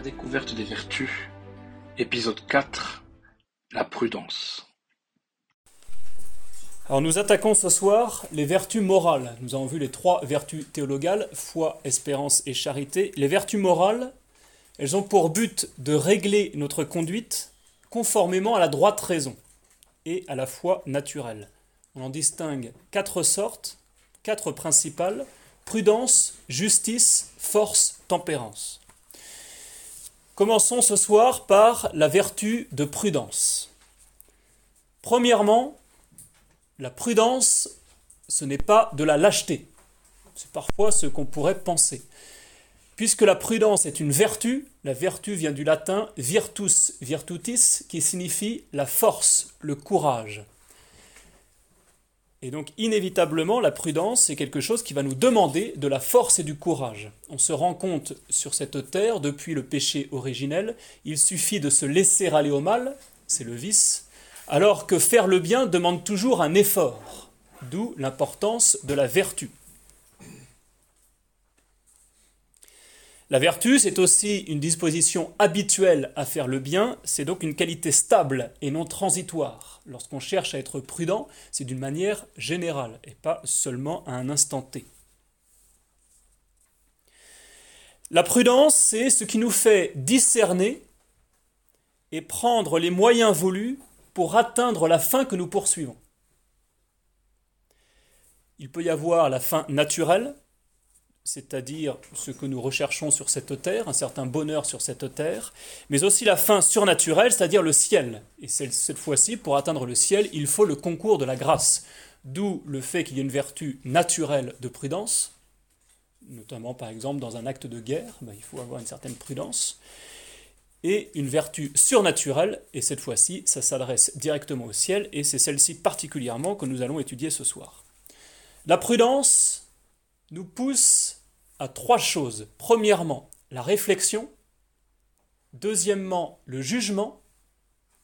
La découverte des vertus, épisode 4 La prudence. Alors nous attaquons ce soir les vertus morales. Nous avons vu les trois vertus théologales, foi, espérance et charité. Les vertus morales, elles ont pour but de régler notre conduite conformément à la droite raison et à la foi naturelle. On en distingue quatre sortes, quatre principales, prudence, justice, force, tempérance. Commençons ce soir par la vertu de prudence. Premièrement, la prudence, ce n'est pas de la lâcheté. C'est parfois ce qu'on pourrait penser. Puisque la prudence est une vertu, la vertu vient du latin virtus virtutis, qui signifie la force, le courage. Et donc inévitablement, la prudence, c'est quelque chose qui va nous demander de la force et du courage. On se rend compte sur cette terre, depuis le péché originel, il suffit de se laisser aller au mal, c'est le vice, alors que faire le bien demande toujours un effort, d'où l'importance de la vertu. La vertu, c'est aussi une disposition habituelle à faire le bien, c'est donc une qualité stable et non transitoire. Lorsqu'on cherche à être prudent, c'est d'une manière générale et pas seulement à un instant T. La prudence, c'est ce qui nous fait discerner et prendre les moyens voulus pour atteindre la fin que nous poursuivons. Il peut y avoir la fin naturelle, c'est-à-dire ce que nous recherchons sur cette terre, un certain bonheur sur cette terre, mais aussi la fin surnaturelle, c'est-à-dire le ciel. Et cette fois-ci, pour atteindre le ciel, il faut le concours de la grâce. D'où le fait qu'il y ait une vertu naturelle de prudence, notamment par exemple dans un acte de guerre, ben, il faut avoir une certaine prudence, et une vertu surnaturelle, et cette fois-ci, ça s'adresse directement au ciel, et c'est celle-ci particulièrement que nous allons étudier ce soir. La prudence nous pousse à trois choses. Premièrement, la réflexion. Deuxièmement, le jugement.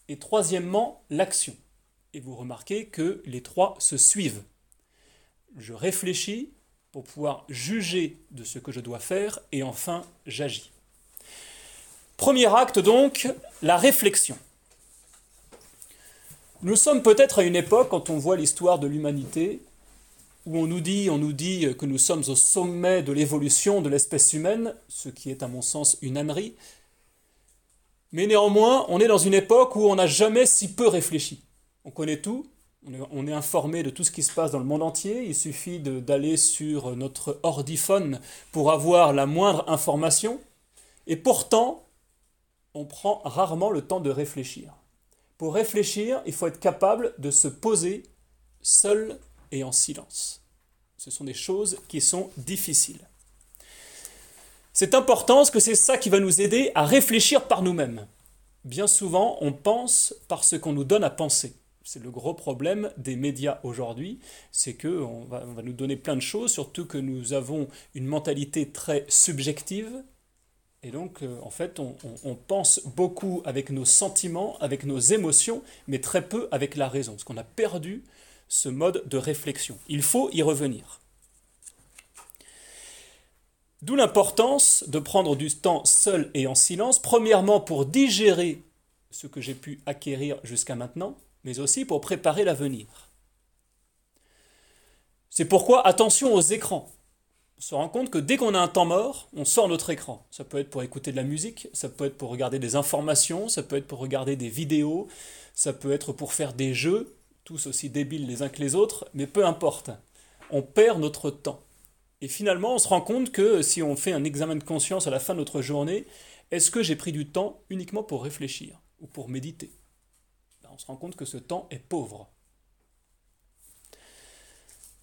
Et troisièmement, l'action. Et vous remarquez que les trois se suivent. Je réfléchis pour pouvoir juger de ce que je dois faire et enfin j'agis. Premier acte donc, la réflexion. Nous sommes peut-être à une époque, quand on voit l'histoire de l'humanité, où on nous dit, on nous dit que nous sommes au sommet de l'évolution de l'espèce humaine, ce qui est à mon sens une ânerie. Mais néanmoins, on est dans une époque où on n'a jamais si peu réfléchi. On connaît tout, on est informé de tout ce qui se passe dans le monde entier. Il suffit d'aller sur notre ordiphone pour avoir la moindre information. Et pourtant, on prend rarement le temps de réfléchir. Pour réfléchir, il faut être capable de se poser seul et en silence. Ce sont des choses qui sont difficiles. C'est important parce que c'est ça qui va nous aider à réfléchir par nous-mêmes. Bien souvent, on pense par ce qu'on nous donne à penser. C'est le gros problème des médias aujourd'hui, c'est va, on va nous donner plein de choses, surtout que nous avons une mentalité très subjective. Et donc, euh, en fait, on, on, pense beaucoup avec nos sentiments, avec nos émotions, mais très peu avec la raison, parce qu'on a perdu ce mode de réflexion. Il faut y revenir. D'où l'importance de prendre du temps seul et en silence, premièrement pour digérer ce que j'ai pu acquérir jusqu'à maintenant, mais aussi pour préparer l'avenir. C'est pourquoi attention aux écrans. On se rend compte que dès qu'on a un temps mort, on sort notre écran. Ça peut être pour écouter de la musique, ça peut être pour regarder des informations, ça peut être pour regarder des vidéos, ça peut être pour faire des jeux, tous aussi débiles les uns que les autres, mais peu importe. On perd notre temps. Et finalement, on se rend compte que si on fait un examen de conscience à la fin de notre journée, est-ce que j'ai pris du temps uniquement pour réfléchir ou pour méditer? Ben, On se rend compte que ce temps est pauvre.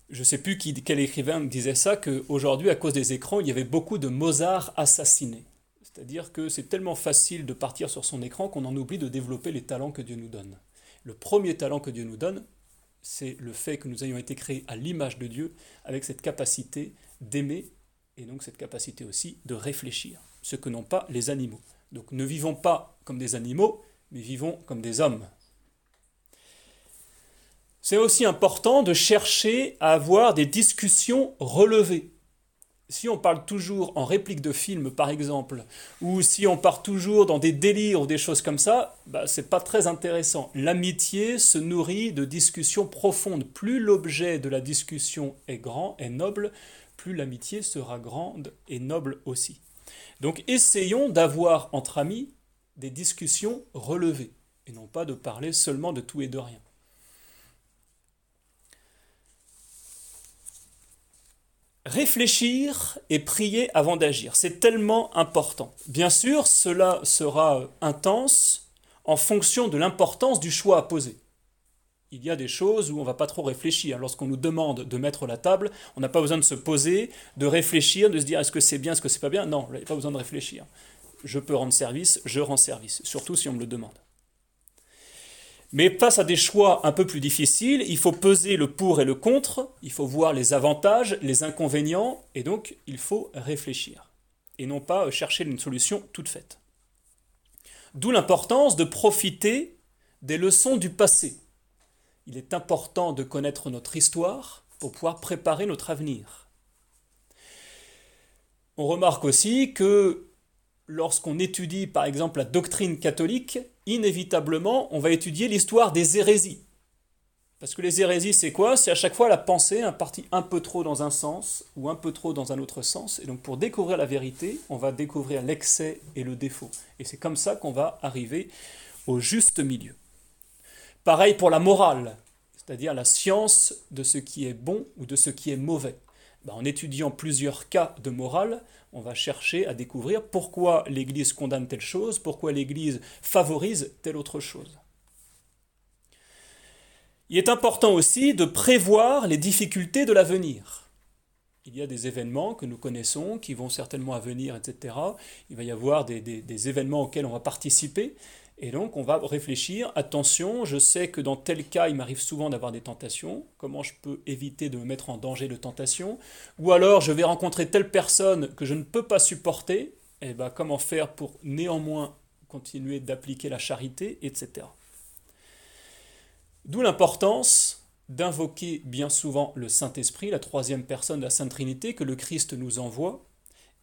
Je ne sais plus qui, quel écrivain disait ça, qu'aujourd'hui, à cause des écrans, il y avait beaucoup de Mozart assassinés. C'est-à-dire que c'est tellement facile de partir sur son écran qu'on en oublie de développer les talents que Dieu nous donne. Le premier talent que Dieu nous donne, c'est le fait que nous ayons été créés à l'image de Dieu, avec cette capacité d'aimer, et donc cette capacité aussi de réfléchir, ce que n'ont pas les animaux. Donc ne vivons pas comme des animaux, mais vivons comme des hommes. C'est aussi important de chercher à avoir des discussions relevées. Si on parle toujours en réplique de film, par exemple, ou si on part toujours dans des délires ou des choses comme ça, bah, c'est pas très intéressant. L'amitié se nourrit de discussions profondes. Plus l'objet de la discussion est grand, est noble, plus l'amitié sera grande et noble aussi. Donc essayons d'avoir entre amis des discussions relevées, et non pas de parler seulement de tout et de rien. Réfléchir et prier avant d'agir, c'est tellement important. Bien sûr, cela sera intense en fonction de l'importance du choix à poser. Il y a des choses où on ne va pas trop réfléchir. Lorsqu'on nous demande de mettre la table, on n'a pas besoin de se poser, de réfléchir, de se dire est-ce que c'est bien, est-ce que c'est pas bien? Non, n'y a pas besoin de réfléchir. Je peux rendre service, je rends service, surtout si on me le demande. Mais face à des choix un peu plus difficiles, il faut peser le pour et le contre, il faut voir les avantages, les inconvénients, et donc il faut réfléchir, et non pas chercher une solution toute faite. D'où l'importance de profiter des leçons du passé. Il est important de connaître notre histoire pour pouvoir préparer notre avenir. On remarque aussi que lorsqu'on étudie par exemple la doctrine catholique, inévitablement on va étudier l'histoire des hérésies. Parce que les hérésies, c'est quoi? C'est à chaque fois la pensée, un parti un peu trop dans un sens ou un peu trop dans un autre sens. Et donc pour découvrir la vérité, on va découvrir l'excès et le défaut. Et c'est comme ça qu'on va arriver au juste milieu. Pareil pour la morale, c'est-à-dire la science de ce qui est bon ou de ce qui est mauvais. Ben, en étudiant plusieurs cas de morale, on va chercher à découvrir pourquoi l'Église condamne telle chose, pourquoi l'Église favorise telle autre chose. Il est important aussi de prévoir les difficultés de l'avenir. Il y a des événements que nous connaissons, qui vont certainement à venir, etc. Il va y avoir des événements auxquels on va participer. Et donc, on va réfléchir, attention, je sais que dans tel cas, il m'arrive souvent d'avoir des tentations, comment je peux éviter de me mettre en danger de tentation? Ou alors, je vais rencontrer telle personne que je ne peux pas supporter, et eh bien comment faire pour néanmoins continuer d'appliquer la charité, etc. D'où l'importance d'invoquer bien souvent le Saint-Esprit, la troisième personne de la Sainte Trinité que le Christ nous envoie,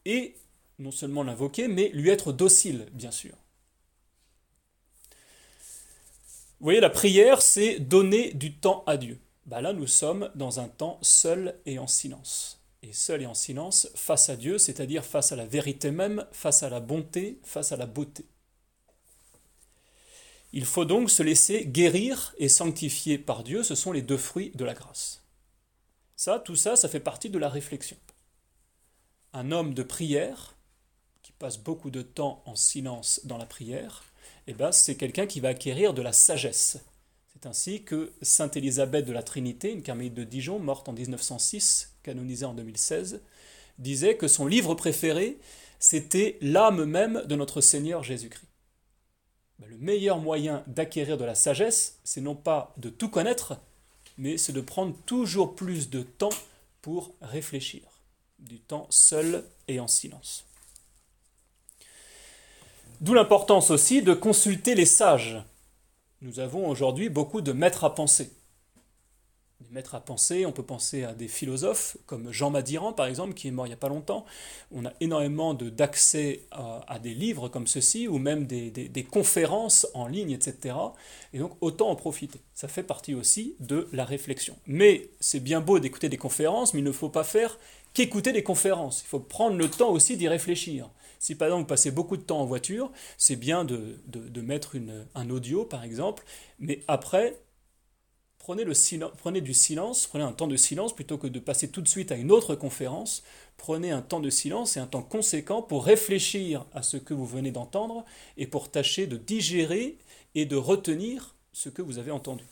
et non seulement l'invoquer, mais lui être docile, bien sûr. Vous voyez, la prière, c'est donner du temps à Dieu. Bah là, nous sommes dans un temps seul et en silence. Et seul et en silence face à Dieu, c'est-à-dire face à la vérité même, face à la bonté, face à la beauté. Il faut donc se laisser guérir et sanctifier par Dieu, ce sont les deux fruits de la grâce. Ça, tout ça, ça fait partie de la réflexion. Un homme de prière, qui passe beaucoup de temps en silence dans la prière, eh ben, c'est quelqu'un qui va acquérir de la sagesse. C'est ainsi que Sainte Élisabeth de la Trinité, une carmélite de Dijon, morte en 1906, canonisée en 2016, disait que son livre préféré, c'était l'âme même de notre Seigneur Jésus-Christ. Ben, le meilleur moyen d'acquérir de la sagesse, c'est non pas de tout connaître, mais c'est de prendre toujours plus de temps pour réfléchir, du temps seul et en silence. D'où l'importance aussi de consulter les sages. Nous avons aujourd'hui beaucoup de maîtres à penser. Des maîtres à penser, on peut penser à des philosophes comme Jean Madiran par exemple, qui est mort il n'y a pas longtemps. On a énormément d'accès à, des livres comme ceci, ou même des, des conférences en ligne, etc. Et donc autant en profiter. Ça fait partie aussi de la réflexion. Mais c'est bien beau d'écouter des conférences, mais il ne faut pas faire qu'écouter des conférences. Il faut prendre le temps aussi d'y réfléchir. Si par exemple vous passez beaucoup de temps en voiture, c'est bien de, mettre un audio par exemple, mais après, prenez, du silence, prenez un temps de silence plutôt que de passer tout de suite à une autre conférence. Prenez un temps de silence et un temps conséquent pour réfléchir à ce que vous venez d'entendre et pour tâcher de digérer et de retenir ce que vous avez entendu.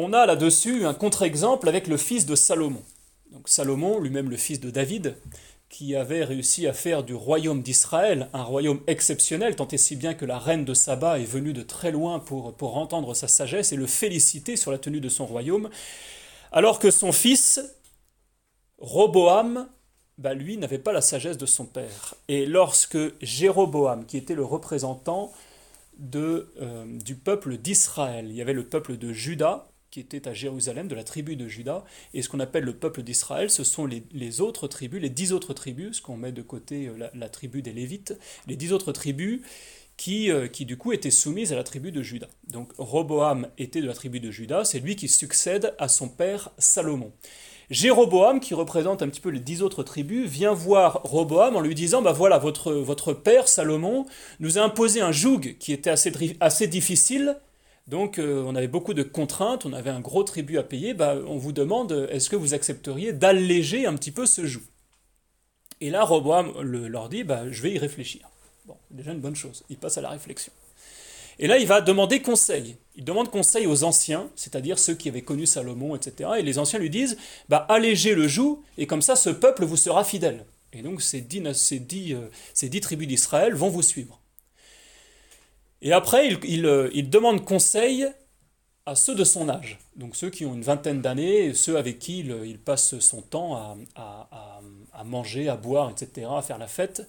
On a là-dessus un contre-exemple avec le fils de Salomon. Donc Salomon, lui-même le fils de David, qui avait réussi à faire du royaume d'Israël un royaume exceptionnel, tant et si bien que la reine de Saba est venue de très loin pour, entendre sa sagesse et le féliciter sur la tenue de son royaume, alors que son fils, Roboam, bah lui, n'avait pas la sagesse de son père. Et lorsque Jéroboam, qui était le représentant euh, du peuple d'Israël, il y avait le peuple de Juda, qui était à Jérusalem, de la tribu de Juda, et ce qu'on appelle le peuple d'Israël, ce sont les, autres tribus, les dix autres tribus, ce qu'on met de côté euh, la, tribu des Lévites, les dix autres tribus qui, euh, qui, du coup étaient soumises à la tribu de Juda. Donc Roboam était de la tribu de Juda, c'est lui qui succède à son père Salomon. Jéroboam, qui représente un petit peu les dix autres tribus, vient voir Roboam en lui disant Bah voilà, votre, votre père Salomon nous a imposé un joug qui était assez, assez difficile, donc euh, on avait beaucoup de contraintes, on avait un gros tribut à payer, bah, on vous demande est-ce que vous accepteriez d'alléger un petit peu ce joug? Et là, Roboam leur dit bah, je vais y réfléchir. Bon, déjà une bonne chose, il passe à la réflexion. Et là, il va demander conseil. Il demande conseil aux anciens, c'est-à-dire ceux qui avaient connu Salomon, etc. Et les anciens lui disent bah, allégez le joug, et comme ça, ce peuple vous sera fidèle. Et donc, ces dix, euh, ces dix tribus d'Israël vont vous suivre. Et après, il, euh, demande conseil à ceux de son âge, donc ceux qui ont une vingtaine d'années, ceux avec qui il, passe son temps à, manger, à boire, etc., à faire la fête.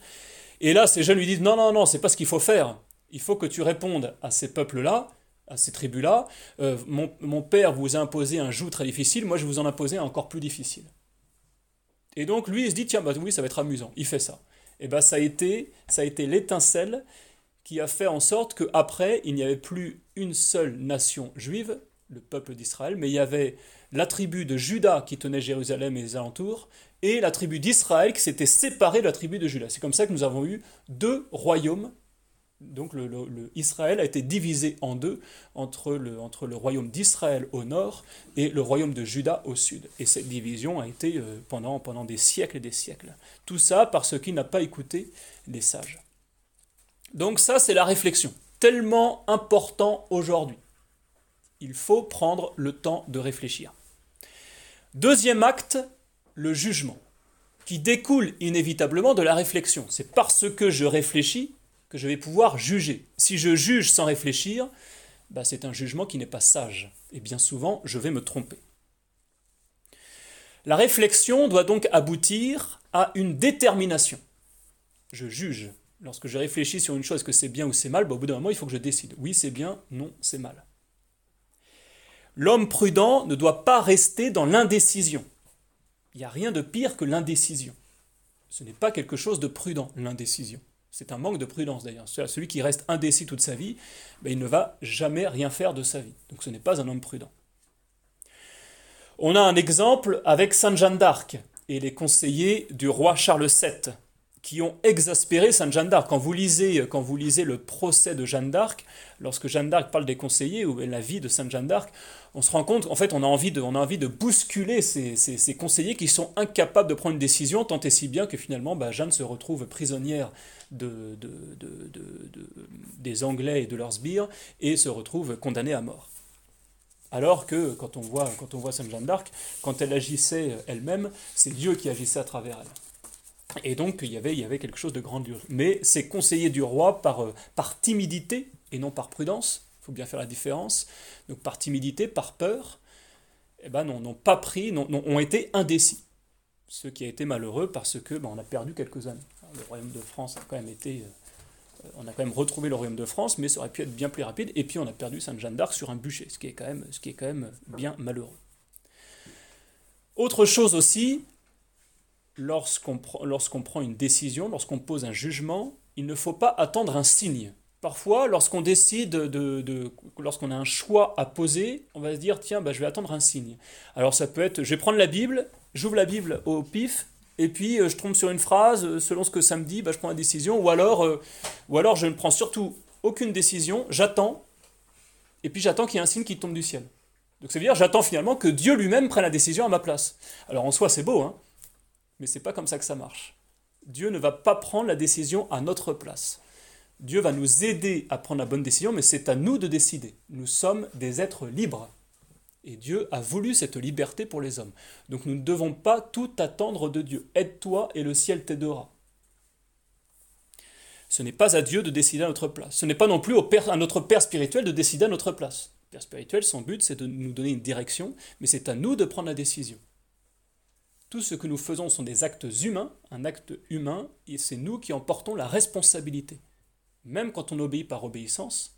Et là, ces jeunes lui disent non, non, non, c'est pas ce qu'il faut faire. Il faut que tu répondes à ces peuples-là, à ces tribus-là. Euh, mon, père vous a imposé un joug très difficile, moi je vous en imposer un encore plus difficile. Et donc lui, il se dit tiens, bah oui, ça va être amusant. Il fait ça. Et bien ça a été, ça a été l'étincelle qui a fait en sorte qu'après, il n'y avait plus une seule nation juive, le peuple d'Israël, mais il y avait la tribu de Juda qui tenait Jérusalem et les alentours, et la tribu d'Israël qui s'était séparée de la tribu de Juda. C'est comme ça que nous avons eu deux royaumes. Donc le, Israël a été divisé en deux entre le, entre le royaume d'Israël au nord et le royaume de Juda au sud. Et cette division a été euh, pendant, pendant des siècles et des siècles. Tout ça parce qu'il n'a pas écouté les sages. Donc ça, c'est la réflexion. Tellement important aujourd'hui. Il faut prendre le temps de réfléchir. Deuxième acte, le jugement, qui découle inévitablement de la réflexion. C'est parce que je réfléchis que je vais pouvoir juger. Si je juge sans réfléchir, bah, c'est un jugement qui n'est pas sage. Et bien souvent, je vais me tromper. La réflexion doit donc aboutir à une détermination. Je juge, lorsque je réfléchis sur une chose, que c'est bien ou c'est mal, bah, au bout d'un moment, il faut que je décide. Oui, c'est bien, non, c'est mal. L'homme prudent ne doit pas rester dans l'indécision. Il n'y a rien de pire que l'indécision. Ce n'est pas quelque chose de prudent, l'indécision. C'est un manque de prudence d'ailleurs. Celui qui reste indécis toute sa vie, bah, il ne va jamais rien faire de sa vie. Donc ce n'est pas un homme prudent. On a un exemple avec Sainte Jeanne d'Arc et les conseillers du roi Charles VII qui ont exaspéré Sainte Jeanne d'Arc. Quand vous lisez, quand vous lisez le procès de Jeanne d'Arc, lorsque Jeanne d'Arc parle des conseillers ou la vie de Sainte Jeanne d'Arc, on se rend compte, en fait, on a envie de, on a envie de bousculer ces, ces, conseillers qui sont incapables de prendre une décision, tant et si bien que finalement, bah, Jeanne se retrouve prisonnière de, de, des Anglais et de leurs sbires et se retrouve condamnée à mort. Alors que quand on voit, quand on voit Sainte Jeanne d'Arc, quand elle agissait elle-même, c'est Dieu qui agissait à travers elle. Et donc il y avait, quelque chose de grandiose. Mais ces conseillers du roi, par, euh, timidité et non par prudence, il faut bien faire la différence, donc par timidité, par peur, eh ben, n'ont pas pris, ont été indécis. Ce qui a été malheureux parce que ben, on a perdu quelques années. Le royaume de France a quand même été... Euh, on a quand même retrouvé le royaume de France, mais ça aurait pu être bien plus rapide. Et puis on a perdu Sainte-Jeanne d'Arc sur un bûcher, ce qui est quand ce qui est quand même bien malheureux. Autre chose aussi, lorsqu'on prend une décision, lorsqu'on pose un jugement, il ne faut pas attendre un signe. Parfois, lorsqu'on décide, de, lorsqu'on a un choix à poser, on va se dire, tiens, bah, je vais attendre un signe. Alors ça peut être, je vais prendre la Bible, j'ouvre la Bible au pif, et puis euh, je tombe sur une phrase, euh, selon ce que ça me dit, bah, je prends la décision, ou alors, euh, ou alors je ne prends surtout aucune décision, j'attends, et puis j'attends qu'il y ait un signe qui tombe du ciel. Donc ça veut dire, j'attends finalement que Dieu lui-même prenne la décision à ma place. Alors en soi, c'est beau, hein mais c'est pas comme ça que ça marche. Dieu ne va pas prendre la décision à notre place. Dieu va nous aider à prendre la bonne décision, mais c'est à nous de décider. Nous sommes des êtres libres. Et Dieu a voulu cette liberté pour les hommes. Donc nous ne devons pas tout attendre de Dieu. Aide-toi et le ciel t'aidera. Ce n'est pas à Dieu de décider à notre place. Ce n'est pas non plus à notre Père spirituel de décider à notre place. Père spirituel, son but, c'est de nous donner une direction, mais c'est à nous de prendre la décision. Tout ce que nous faisons sont des actes humains, un acte humain, et c'est nous qui en portons la responsabilité. Même quand on obéit par obéissance,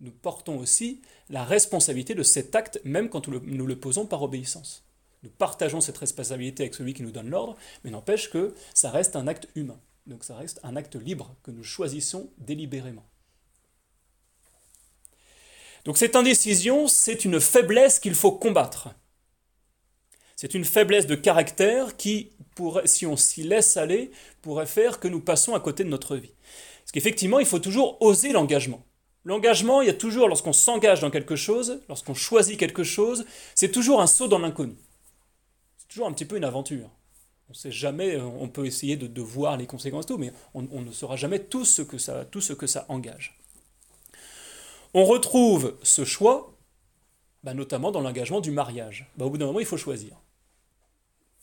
nous portons aussi la responsabilité de cet acte, même quand nous le posons par obéissance. Nous partageons cette responsabilité avec celui qui nous donne l'ordre, mais n'empêche que ça reste un acte humain. Donc ça reste un acte libre que nous choisissons délibérément. Donc cette indécision, c'est une faiblesse qu'il faut combattre. C'est une faiblesse de caractère qui, si on s'y laisse aller, pourrait faire que nous passons à côté de notre vie. Parce qu'effectivement, il faut toujours oser l'engagement. L'engagement, il y a toujours, lorsqu'on s'engage dans quelque chose, lorsqu'on choisit quelque chose, c'est toujours un saut dans l'inconnu toujours un petit peu une aventure. On sait jamais, euh, on peut essayer de, voir les conséquences tout, mais on, ne saura jamais tout ce, que ça, tout ce que ça engage. On retrouve ce choix, bah, notamment dans l'engagement du mariage. Bah, au bout d'un moment, il faut choisir.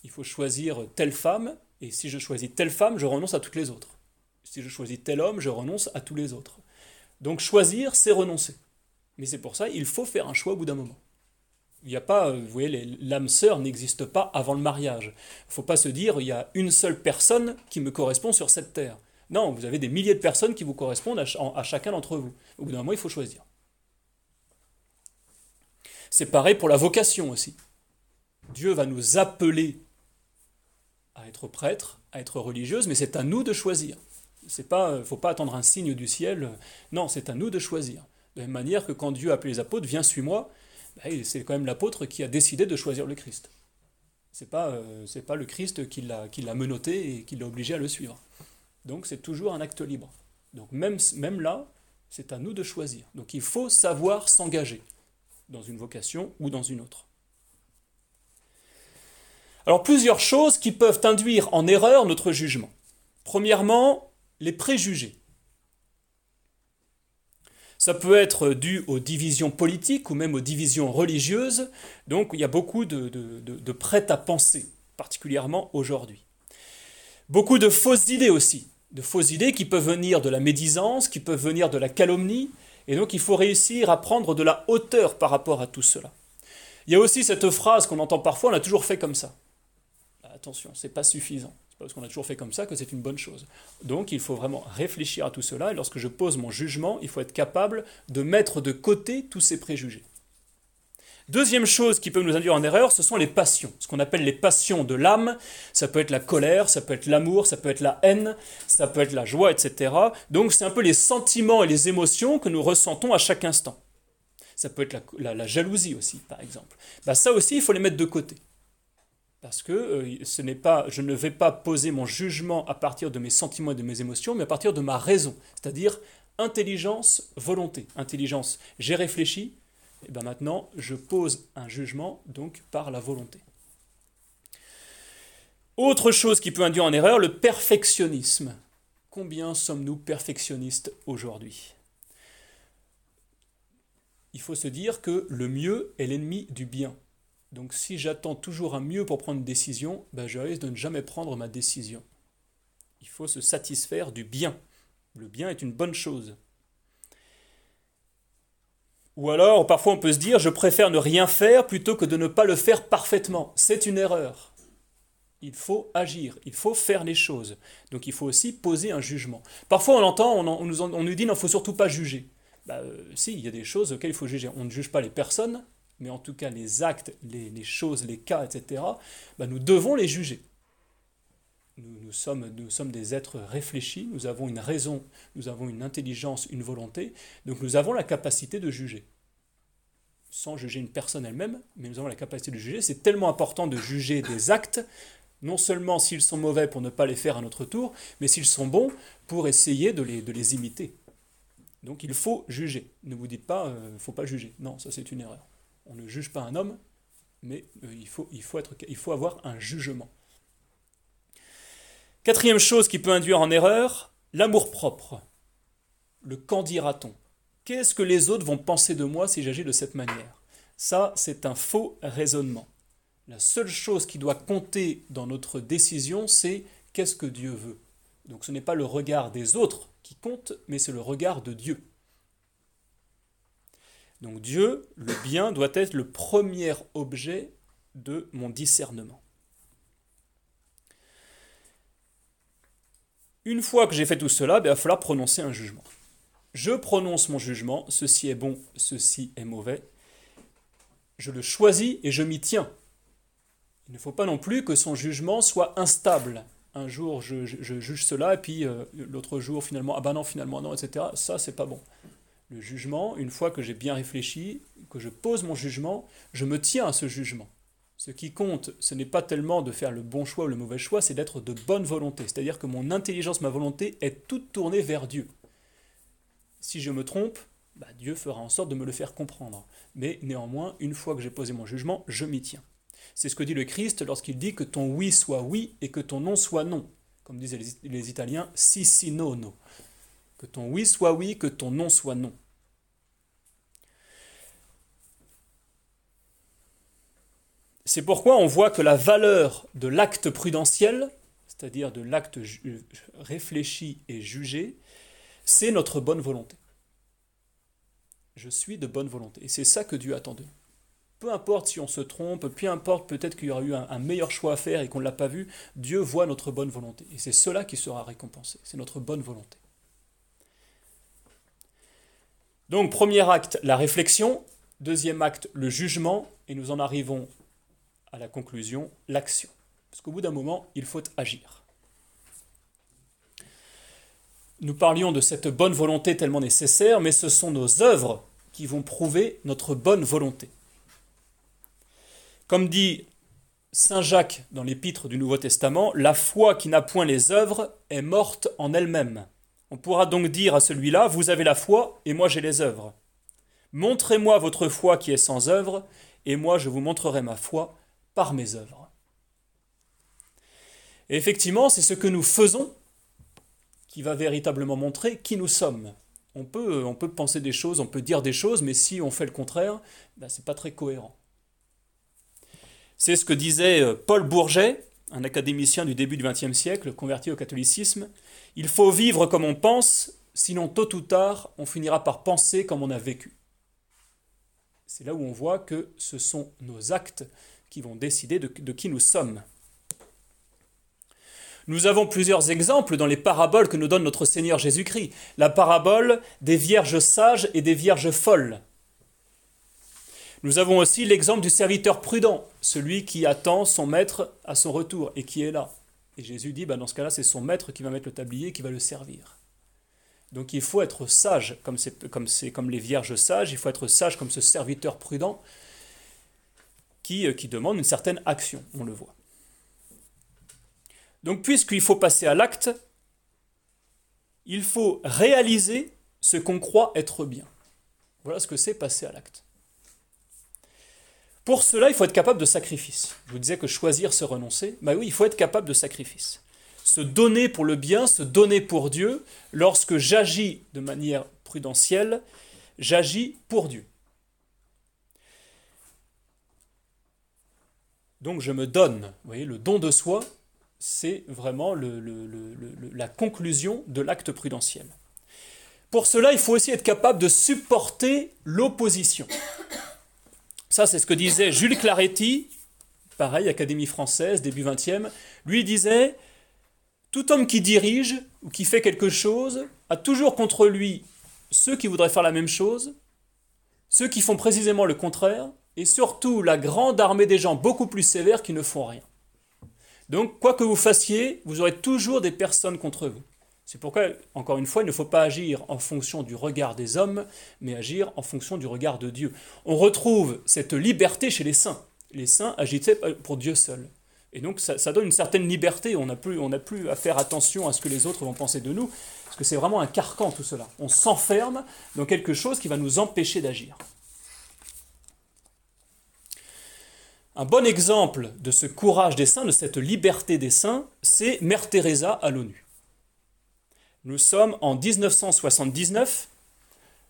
Il faut choisir telle femme, et si je choisis telle femme, je renonce à toutes les autres. Si je choisis tel homme, je renonce à tous les autres. Donc choisir, c'est renoncer. Mais c'est pour ça, il faut faire un choix au bout d'un moment. Il n'y a pas, vous voyez, l'âme sœur n'existe pas avant le mariage. Il ne faut pas se dire, il y a une seule personne qui me correspond sur cette terre. Non, vous avez des milliers de personnes qui vous correspondent à, chacun d'entre vous. Au bout d'un moment, il faut choisir. C'est pareil pour la vocation aussi. Dieu va nous appeler à être prêtre, à être religieuse, mais c'est à nous de choisir. Il ne faut pas attendre un signe du ciel. Non, c'est à nous de choisir. De la même manière que quand Dieu a appelé les apôtres, viens, suis-moi, bah, c'est quand même l'apôtre qui a décidé de choisir le Christ. C'est pas, euh, pas le Christ qui l'a, qui l'a menotté et qui l'a obligé à le suivre. Donc c'est toujours un acte libre. Donc même, même là, c'est à nous de choisir. Donc il faut savoir s'engager dans une vocation ou dans une autre. Alors plusieurs choses qui peuvent induire en erreur notre jugement. Premièrement, les préjugés. Ça peut être dû aux divisions politiques ou même aux divisions religieuses. Donc il y a beaucoup de, de, prêt à penser, particulièrement aujourd'hui. Beaucoup de fausses idées aussi. De fausses idées qui peuvent venir de la médisance, qui peuvent venir de la calomnie. Et donc il faut réussir à prendre de la hauteur par rapport à tout cela. Il y a aussi cette phrase qu'on entend parfois, on a toujours fait comme ça. Attention, c'est pas suffisant parce qu'on a toujours fait comme ça que c'est une bonne chose. Donc il faut vraiment réfléchir à tout cela, et lorsque je pose mon jugement, il faut être capable de mettre de côté tous ces préjugés. Deuxième chose qui peut nous induire en erreur, ce sont les passions, ce qu'on appelle les passions de l'âme. Ça peut être la colère, ça peut être l'amour, ça peut être la haine, ça peut être la joie, etc. Donc c'est un peu les sentiments et les émotions que nous ressentons à chaque instant. Ça peut être la, jalousie aussi, par exemple. Bah, ça aussi, il faut les mettre de côté parce que euh, ce n'est pas, je ne vais pas poser mon jugement à partir de mes sentiments et de mes émotions, mais à partir de ma raison, c'est-à-dire intelligence, volonté. Intelligence, j'ai réfléchi, et bien maintenant je pose un jugement donc par la volonté. Autre chose qui peut induire en erreur, le perfectionnisme. Combien sommes-nous perfectionnistes aujourd'hui? Il faut se dire que le mieux est l'ennemi du bien. Donc si j'attends toujours un mieux pour prendre une décision, ben je risque de ne jamais prendre ma décision. Il faut se satisfaire du bien. Le bien est une bonne chose. Ou alors, parfois on peut se dire, je préfère ne rien faire plutôt que de ne pas le faire parfaitement. C'est une erreur. Il faut agir, il faut faire les choses. Donc il faut aussi poser un jugement. Parfois on entend, on, nous, on nous, dit, il ne faut surtout pas juger. Bah, si, il y a des choses auxquelles il faut juger. On ne juge pas les personnes, mais en tout cas les actes, les, choses, les cas, etc., bah, nous devons les juger. Nous, sommes, des êtres réfléchis, nous avons une raison, nous avons une intelligence, une volonté, donc nous avons la capacité de juger. Sans juger une personne elle-même, mais nous avons la capacité de juger. C'est tellement important de juger des actes, non seulement s'ils sont mauvais pour ne pas les faire à notre tour, mais s'ils sont bons pour essayer de les, de les imiter. Donc il faut juger. Ne vous dites pas, il euh, ne faut pas juger. Non, ça c'est une erreur on ne juge pas un homme, mais euh, il, faut, avoir un jugement. Quatrième chose qui peut induire en erreur, l'amour-propre. Le qu'en dira-t-on? Qu'est-ce que les autres vont penser de moi si j'agis de cette manière? Ça, c'est un faux raisonnement. La seule chose qui doit compter dans notre décision, c'est qu'est-ce que Dieu veut. Donc ce n'est pas le regard des autres qui compte, mais c'est le regard de Dieu. Donc Dieu, le bien, doit être le premier objet de mon discernement. Une fois que j'ai fait tout cela, ben, il va falloir prononcer un jugement. Je prononce mon jugement, ceci est bon, ceci est mauvais. Je le choisis et je m'y tiens. Il ne faut pas non plus que son jugement soit instable. Un jour, je, juge cela, et puis euh, l'autre jour, finalement, ah ben non, finalement, non, etc. Ça, c'est pas bon. Le jugement, une fois que j'ai bien réfléchi, que je pose mon jugement, je me tiens à ce jugement. Ce qui compte, ce n'est pas tellement de faire le bon choix ou le mauvais choix, c'est d'être de bonne volonté. C'est-à-dire que mon intelligence, ma volonté est toute tournée vers Dieu. Si je me trompe, bah, Dieu fera en sorte de me le faire comprendre. Mais néanmoins, une fois que j'ai posé mon jugement, je m'y tiens. C'est ce que dit le Christ lorsqu'il dit que ton oui soit oui et que ton non soit non. Comme disaient les, Italiens, si si no no. Que ton oui soit oui, que ton non soit non. C'est pourquoi on voit que la valeur de l'acte prudentiel, c'est-à-dire de l'acte réfléchi et jugé, c'est notre bonne volonté. Je suis de bonne volonté. Et c'est ça que Dieu attend de nous. Peu importe si on se trompe, peu importe peut-être qu'il y aura eu un, meilleur choix à faire et qu'on ne l'a pas vu, Dieu voit notre bonne volonté. Et c'est cela qui sera récompensé. C'est notre bonne volonté. Donc, premier acte, la réflexion. Deuxième acte, le jugement. Et nous en arrivons à la conclusion, l'action. Parce qu'au bout d'un moment, il faut agir. Nous parlions de cette bonne volonté tellement nécessaire, mais ce sont nos œuvres qui vont prouver notre bonne volonté. Comme dit Saint Jacques dans l'épître du Nouveau Testament, la foi qui n'a point les œuvres est morte en elle-même. On pourra donc dire à celui-là, vous avez la foi et moi j'ai les œuvres. Montrez-moi votre foi qui est sans œuvre, et moi je vous montrerai ma foi par mes œuvres. Et effectivement, c'est ce que nous faisons qui va véritablement montrer qui nous sommes. On peut, on peut penser des choses, on peut dire des choses, mais si on fait le contraire, ben, ce n'est pas très cohérent. C'est ce que disait euh, Paul Bourget, un académicien du début du XXe siècle, converti au catholicisme. Il faut vivre comme on pense, sinon tôt ou tard, on finira par penser comme on a vécu. C'est là où on voit que ce sont nos actes qui vont décider de qui nous sommes. Nous avons plusieurs exemples dans les paraboles que nous donne notre Seigneur Jésus-Christ. La parabole des vierges sages et des vierges folles. Nous avons aussi l'exemple du serviteur prudent, celui qui attend son maître à son retour et qui est là. Et Jésus dit, bah dans ce cas-là, c'est son maître qui va mettre le tablier, qui va le servir. Donc il faut être sage, comme, c'est, comme, comme les vierges sages, il faut être sage comme ce serviteur prudent qui, euh, qui demande une certaine action, on le voit. Donc puisqu'il faut passer à l'acte, il faut réaliser ce qu'on croit être bien. Voilà ce que c'est passer à l'acte. Pour cela, il faut être capable de sacrifice. Je vous disais que choisir, se renoncer. Bah oui, il faut être capable de sacrifice. Se donner pour le bien, se donner pour Dieu. Lorsque j'agis de manière prudentielle, j'agis pour Dieu. Donc je me donne. Vous voyez, le don de soi, c'est vraiment la conclusion de l'acte prudentiel. Pour cela, il faut aussi être capable de supporter l'opposition. Ça, c'est ce que disait Jules Claretti, pareil, Académie française, début 20e. Lui disait Tout homme qui dirige ou qui fait quelque chose a toujours contre lui ceux qui voudraient faire la même chose, ceux qui font précisément le contraire, et surtout la grande armée des gens beaucoup plus sévères qui ne font rien. Donc, quoi que vous fassiez, vous aurez toujours des personnes contre vous. C'est pourquoi, encore une fois, il ne faut pas agir en fonction du regard des hommes, mais agir en fonction du regard de Dieu. On retrouve cette liberté chez les saints. Les saints agissaient pour Dieu seul. Et donc ça, donne une certaine liberté, on n'a plus, plus à faire attention à ce que les autres vont penser de nous, parce que c'est vraiment un carcan tout cela. On s'enferme dans quelque chose qui va nous empêcher d'agir. Un bon exemple de ce courage des saints, de cette liberté des saints, c'est Mère Teresa à l'ONU. Nous sommes en 1979,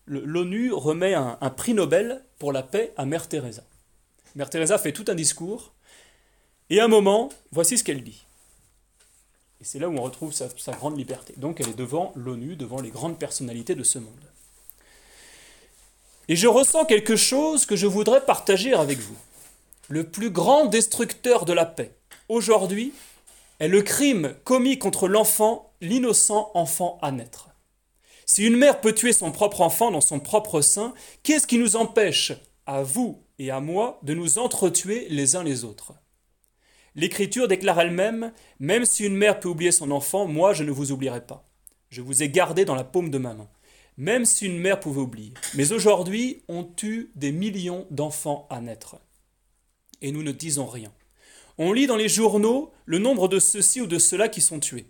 l'ONU remet un, prix Nobel pour la paix à Mère Teresa. Mère Teresa fait tout un discours, et à un moment, voici ce qu'elle dit. Et c'est là où on retrouve sa, sa grande liberté. Donc elle est devant l'ONU, devant les grandes personnalités de ce monde. Et je ressens quelque chose que je voudrais partager avec vous le plus grand destructeur de la paix, aujourd'hui, est le crime commis contre l'enfant, l'innocent enfant à naître. Si une mère peut tuer son propre enfant dans son propre sein, qu'est-ce qui nous empêche, à vous et à moi, de nous entretuer les uns les autres? L'Écriture déclare elle-même Même si une mère peut oublier son enfant, moi je ne vous oublierai pas. Je vous ai gardé dans la paume de ma main. Même si une mère pouvait oublier. Mais aujourd'hui, on tue des millions d'enfants à naître. Et nous ne disons rien. On lit dans les journaux le nombre de ceux-ci ou de ceux-là qui sont tués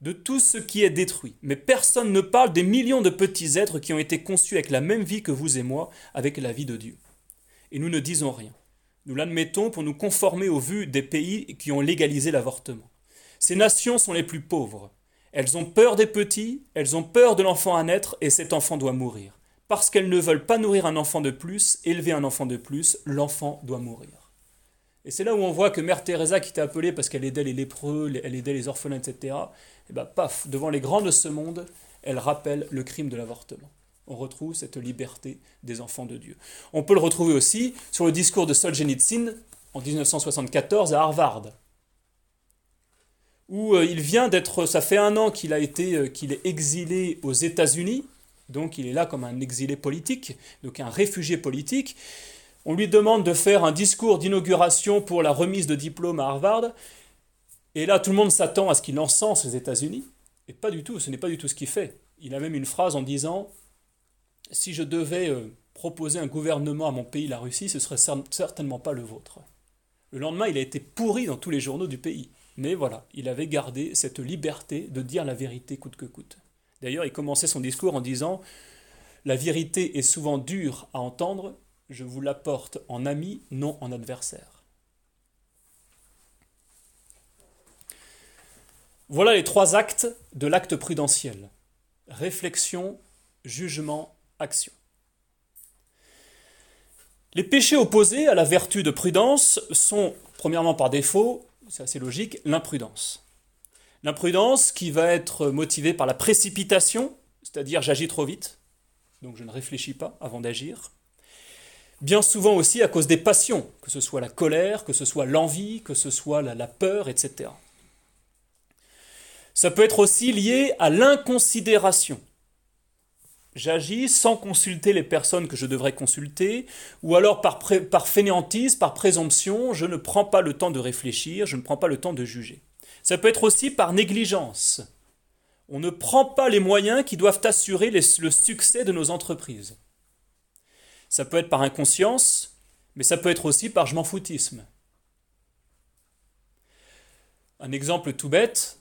de tout ce qui est détruit. Mais personne ne parle des millions de petits êtres qui ont été conçus avec la même vie que vous et moi, avec la vie de Dieu. Et nous ne disons rien. Nous l'admettons pour nous conformer aux vues des pays qui ont légalisé l'avortement. Ces nations sont les plus pauvres. Elles ont peur des petits, elles ont peur de l'enfant à naître, et cet enfant doit mourir. Parce qu'elles ne veulent pas nourrir un enfant de plus, élever un enfant de plus, l'enfant doit mourir. Et c'est là où on voit que Mère Teresa, qui était appelée parce qu'elle aidait les lépreux, elle aidait les orphelins, etc., et ben paf, devant les grands de ce monde, elle rappelle le crime de l'avortement. On retrouve cette liberté des enfants de Dieu. On peut le retrouver aussi sur le discours de Solzhenitsyn en 1974 à Harvard, où euh, il vient d'être, ça fait un an qu'il a été, euh, qu'il est exilé aux États-Unis, donc il est là comme un exilé politique, donc un réfugié politique. On lui demande de faire un discours d'inauguration pour la remise de diplôme à Harvard, et là, tout le monde s'attend à ce qu'il encense les États-Unis. Et pas du tout, ce n'est pas du tout ce qu'il fait. Il a même une phrase en disant Si je devais euh, proposer un gouvernement à mon pays, la Russie, ce serait certainement pas le vôtre. Le lendemain, il a été pourri dans tous les journaux du pays. Mais voilà, il avait gardé cette liberté de dire la vérité coûte que coûte. D'ailleurs, il commençait son discours en disant La vérité est souvent dure à entendre, je vous l'apporte en ami, non en adversaire. Voilà les trois actes de l'acte prudentiel. Réflexion, jugement, action. Les péchés opposés à la vertu de prudence sont, premièrement par défaut, c'est assez logique, l'imprudence. L'imprudence qui va être motivée par la précipitation, c'est-à-dire j'agis trop vite, donc je ne réfléchis pas avant d'agir. Bien souvent aussi à cause des passions, que ce soit la colère, que ce soit l'envie, que ce soit la, peur, etc. Ça peut être aussi lié à l'inconsidération. J'agis sans consulter les personnes que je devrais consulter, ou alors par, par fainéantise, par présomption, je ne prends pas le temps de réfléchir, je ne prends pas le temps de juger. Ça peut être aussi par négligence. On ne prend pas les moyens qui doivent assurer le succès de nos entreprises. Ça peut être par inconscience, mais ça peut être aussi par je m'en foutisme. Un exemple tout bête,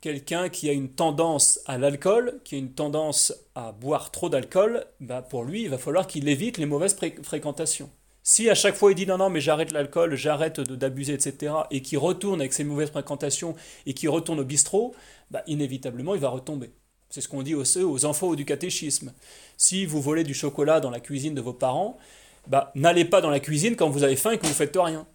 quelqu'un qui a une tendance à l'alcool, qui a une tendance à boire trop d'alcool, bah pour lui, il va falloir qu'il évite les mauvaises fréquentations. Si à chaque fois il dit non, non, mais j'arrête l'alcool, j'arrête d'abuser, etc., et qu'il retourne avec ses mauvaises fréquentations et qu'il retourne au bistrot, bah, inévitablement il va retomber. C'est ce qu'on dit aux, aux enfants du catéchisme. Si vous volez du chocolat dans la cuisine de vos parents, bah, n'allez pas dans la cuisine quand vous avez faim et que vous ne faites rien.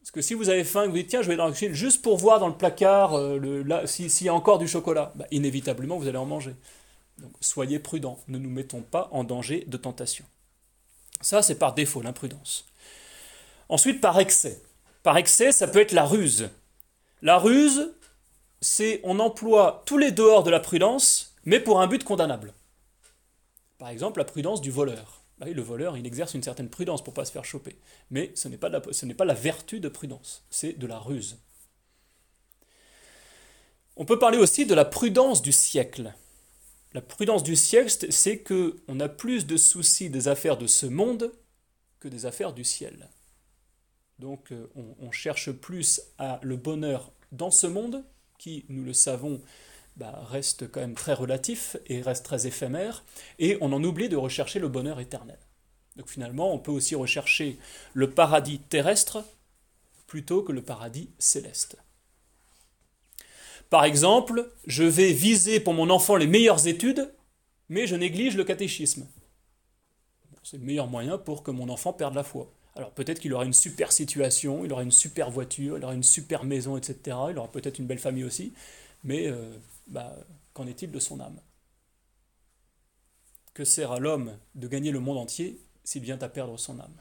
Parce que si vous avez faim, vous dites tiens, je vais dans la cuisine juste pour voir dans le placard euh, s'il y a encore du chocolat, bah, inévitablement vous allez en manger. Donc soyez prudents, ne nous mettons pas en danger de tentation. Ça, c'est par défaut, l'imprudence. Ensuite, par excès. Par excès, ça peut être la ruse. La ruse, c'est on emploie tous les dehors de la prudence, mais pour un but condamnable. Par exemple, la prudence du voleur. Bah le voleur, il exerce une certaine prudence pour ne pas se faire choper. Mais ce n'est pas, la vertu de prudence, c'est de la ruse. On peut parler aussi de la prudence du siècle. La prudence du siècle, c'est que on a plus de soucis des affaires de ce monde que des affaires du ciel. Donc euh, on, cherche plus à le bonheur dans ce monde, qui, nous le savons, bah, reste quand même très relatif et reste très éphémère, et on en oublie de rechercher le bonheur éternel. Donc finalement, on peut aussi rechercher le paradis terrestre plutôt que le paradis céleste. Par exemple, je vais viser pour mon enfant les meilleures études, mais je néglige le catéchisme. C'est le meilleur moyen pour que mon enfant perde la foi. Alors peut-être qu'il aura une super situation, il aura une super voiture, il aura une super maison, etc. Il aura peut-être une belle famille aussi, mais euh, bah, qu'en est-il de son âme? Que sert à l'homme de gagner le monde entier s'il vient à perdre son âme?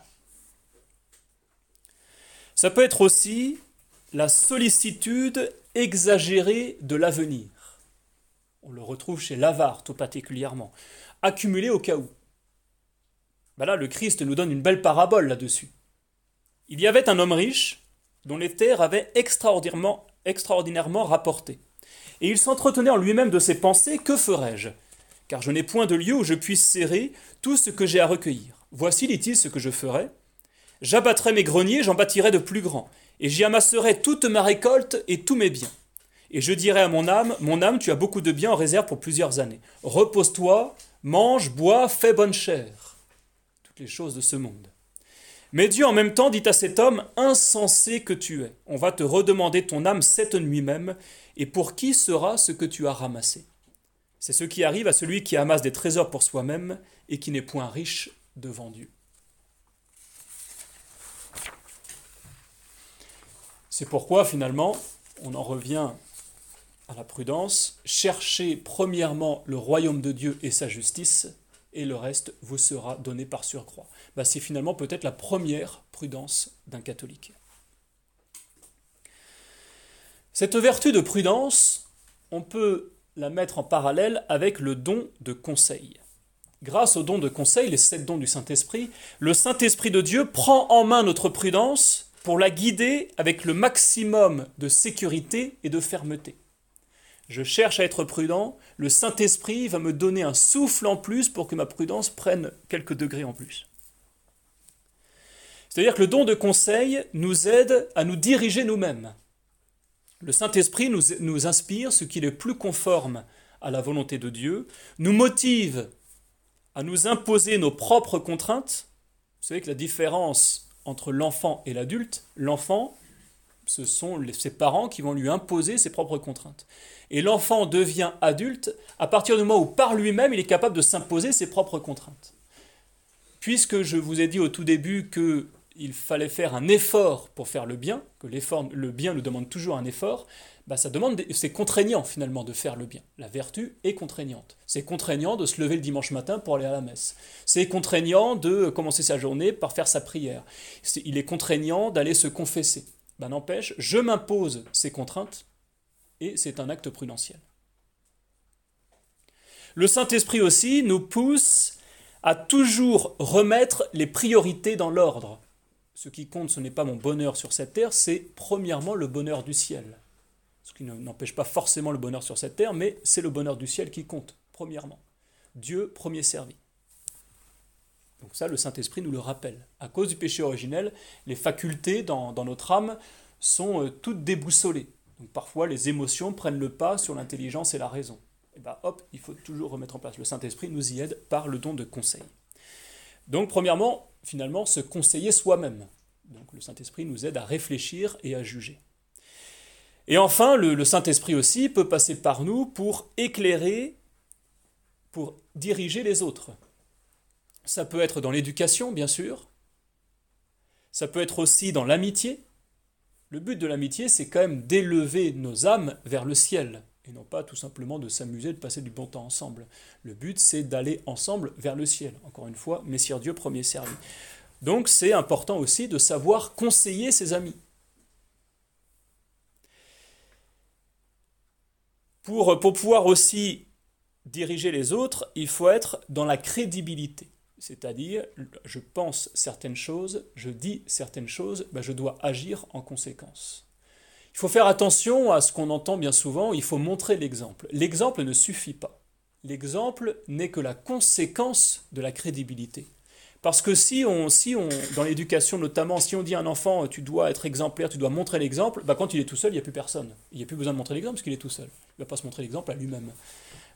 Ça peut être aussi la sollicitude exagérée de l'avenir. On le retrouve chez l'avare tout particulièrement. Accumuler au cas où. Ben là, le Christ nous donne une belle parabole là-dessus. Il y avait un homme riche dont les terres avaient extraordinairement, extraordinairement rapporté. Et il s'entretenait en lui-même de ses pensées Que ferai-je? Car je n'ai point de lieu où je puisse serrer tout ce que j'ai à recueillir. Voici, dit-il, ce que je ferai. J'abattrai mes greniers, j'en bâtirai de plus grands, et j'y amasserai toute ma récolte et tous mes biens. Et je dirai à mon âme, mon âme, tu as beaucoup de biens en réserve pour plusieurs années. Repose-toi, mange, bois, fais bonne chère. Choses de ce monde. Mais Dieu en même temps dit à cet homme, insensé que tu es, on va te redemander ton âme cette nuit même, et pour qui sera ce que tu as ramassé? C'est ce qui arrive à celui qui amasse des trésors pour soi-même et qui n'est point riche devant Dieu. C'est pourquoi finalement, on en revient à la prudence, cherchez premièrement le royaume de Dieu et sa justice, et le reste vous sera donné par surcroît. Bah, c'est finalement peut-être la première prudence d'un catholique. Cette vertu de prudence, on peut la mettre en parallèle avec le don de conseil. Grâce au don de conseil, les sept dons du Saint-Esprit, le Saint-Esprit de Dieu prend en main notre prudence pour la guider avec le maximum de sécurité et de fermeté. Je cherche à être prudent, le Saint-Esprit va me donner un souffle en plus pour que ma prudence prenne quelques degrés en plus. C'est-à-dire que le don de conseil nous aide à nous diriger nous-mêmes. Le Saint-Esprit nous, nous, inspire ce qui est le plus conforme à la volonté de Dieu, nous motive à nous imposer nos propres contraintes. Vous savez que la différence entre l'enfant et l'adulte, l'enfant, ce sont ses parents qui vont lui imposer ses propres contraintes. Et l'enfant devient adulte à partir du moment où par lui-même il est capable de s'imposer ses propres contraintes. Puisque je vous ai dit au tout début que il fallait faire un effort pour faire le bien, que le bien nous demande toujours un effort, bah ça demande, c'est contraignant finalement de faire le bien. La vertu est contraignante. C'est contraignant de se lever le dimanche matin pour aller à la messe. C'est contraignant de commencer sa journée par faire sa prière. il est contraignant d'aller se confesser. Ben n'empêche, je m'impose ces contraintes et c'est un acte prudentiel. Le Saint-Esprit aussi nous pousse à toujours remettre les priorités dans l'ordre. Ce qui compte, ce n'est pas mon bonheur sur cette terre, c'est premièrement le bonheur du ciel. Ce qui n'empêche pas forcément le bonheur sur cette terre, mais c'est le bonheur du ciel qui compte, premièrement. Dieu premier servi. Donc ça, le Saint-Esprit nous le rappelle. À cause du péché originel, les facultés dans, notre âme sont euh, toutes déboussolées. Donc parfois, les émotions prennent le pas sur l'intelligence et la raison. Et bien hop, il faut toujours remettre en place. Le Saint-Esprit nous y aide par le don de conseil. Donc premièrement, finalement se conseiller soi-même. Donc le Saint-Esprit nous aide à réfléchir et à juger. Et enfin, le, Saint-Esprit aussi peut passer par nous pour éclairer, pour diriger les autres. Ça peut être dans l'éducation, bien sûr. Ça peut être aussi dans l'amitié. Le but de l'amitié, c'est quand même d'élever nos âmes vers le ciel et non pas tout simplement de s'amuser, de passer du bon temps ensemble. Le but, c'est d'aller ensemble vers le ciel. Encore une fois, Messire Dieu premier servi. Donc c'est important aussi de savoir conseiller ses amis. Pour, pour pouvoir aussi diriger les autres, il faut être dans la crédibilité. C'est-à-dire, je pense certaines choses, je dis certaines choses, ben je dois agir en conséquence. Il faut faire attention à ce qu'on entend bien souvent, il faut montrer l'exemple. L'exemple ne suffit pas. L'exemple n'est que la conséquence de la crédibilité. Parce que si on, si on dans l'éducation notamment, si on dit à un enfant tu dois être exemplaire, tu dois montrer l'exemple, bah quand il est tout seul, il n'y a plus personne. Il n'y a plus besoin de montrer l'exemple parce qu'il est tout seul. Il ne va pas se montrer l'exemple à lui-même.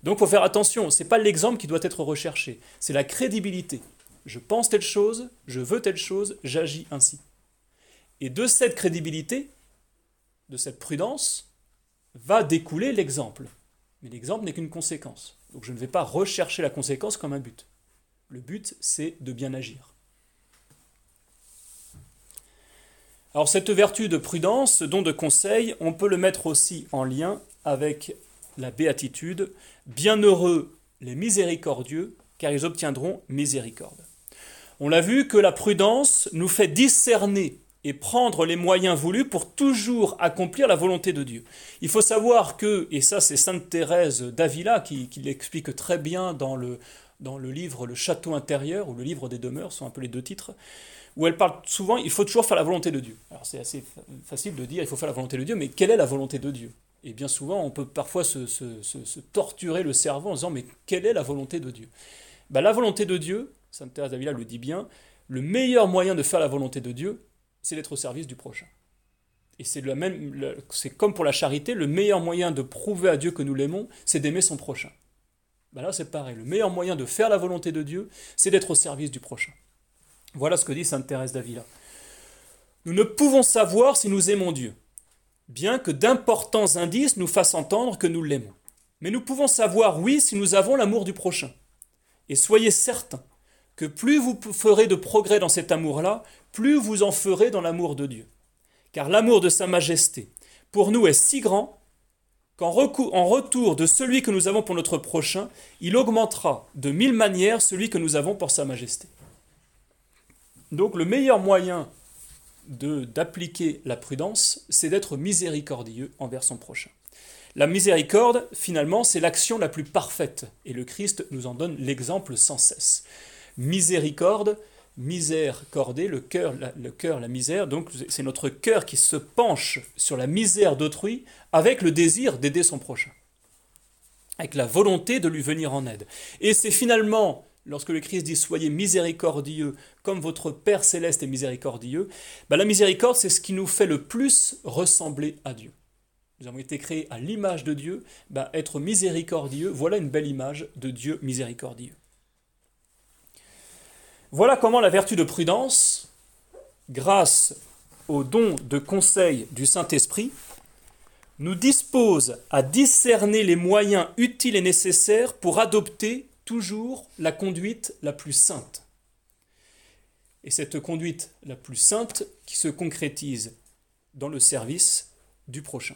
Donc il faut faire attention, ce n'est pas l'exemple qui doit être recherché, c'est la crédibilité. Je pense telle chose, je veux telle chose, j'agis ainsi. Et de cette crédibilité, de cette prudence va découler l'exemple. Mais l'exemple n'est qu'une conséquence. Donc je ne vais pas rechercher la conséquence comme un but. Le but, c'est de bien agir. Alors cette vertu de prudence, ce don de conseil, on peut le mettre aussi en lien avec la béatitude. Bienheureux les miséricordieux, car ils obtiendront miséricorde. On l'a vu que la prudence nous fait discerner et prendre les moyens voulus pour toujours accomplir la volonté de Dieu. Il faut savoir que, et ça c'est Sainte Thérèse d'Avila qui, l'explique très bien dans le, dans le livre Le Château intérieur, ou le livre des demeures, sont un peu les deux titres, où elle parle souvent, il faut toujours faire la volonté de Dieu. Alors c'est assez facile de dire, il faut faire la volonté de Dieu, mais quelle est la volonté de Dieu? Et bien souvent, on peut parfois se, se, torturer le cerveau en disant, mais quelle est la volonté de Dieu? Ben, La volonté de Dieu, Sainte Thérèse d'Avila le dit bien, le meilleur moyen de faire la volonté de Dieu, c'est d'être au service du prochain. Et c'est même, c'est comme pour la charité, le meilleur moyen de prouver à Dieu que nous l'aimons, c'est d'aimer son prochain. Ben là, c'est pareil. Le meilleur moyen de faire la volonté de Dieu, c'est d'être au service du prochain. Voilà ce que dit Sainte Thérèse d'Avila. Nous ne pouvons savoir si nous aimons Dieu, bien que d'importants indices nous fassent entendre que nous l'aimons. Mais nous pouvons savoir, oui, si nous avons l'amour du prochain. Et soyez certains que plus vous ferez de progrès dans cet amour-là, plus vous en ferez dans l'amour de Dieu. Car l'amour de Sa Majesté, pour nous, est si grand qu'en retour de celui que nous avons pour notre prochain, il augmentera de mille manières celui que nous avons pour Sa Majesté. Donc le meilleur moyen d'appliquer la prudence, c'est d'être miséricordieux envers son prochain. La miséricorde, finalement, c'est l'action la plus parfaite, et le Christ nous en donne l'exemple sans cesse. Miséricorde, misère cordée, le cœur, la, le cœur, la misère. Donc c'est notre cœur qui se penche sur la misère d'autrui avec le désir d'aider son prochain, avec la volonté de lui venir en aide. Et c'est finalement lorsque le Christ dit soyez miséricordieux comme votre Père céleste est miséricordieux, ben, la miséricorde c'est ce qui nous fait le plus ressembler à Dieu. Nous avons été créés à l'image de Dieu, ben, être miséricordieux, voilà une belle image de Dieu miséricordieux. Voilà comment la vertu de prudence, grâce au don de conseil du Saint-Esprit, nous dispose à discerner les moyens utiles et nécessaires pour adopter toujours la conduite la plus sainte. Et cette conduite la plus sainte qui se concrétise dans le service du prochain.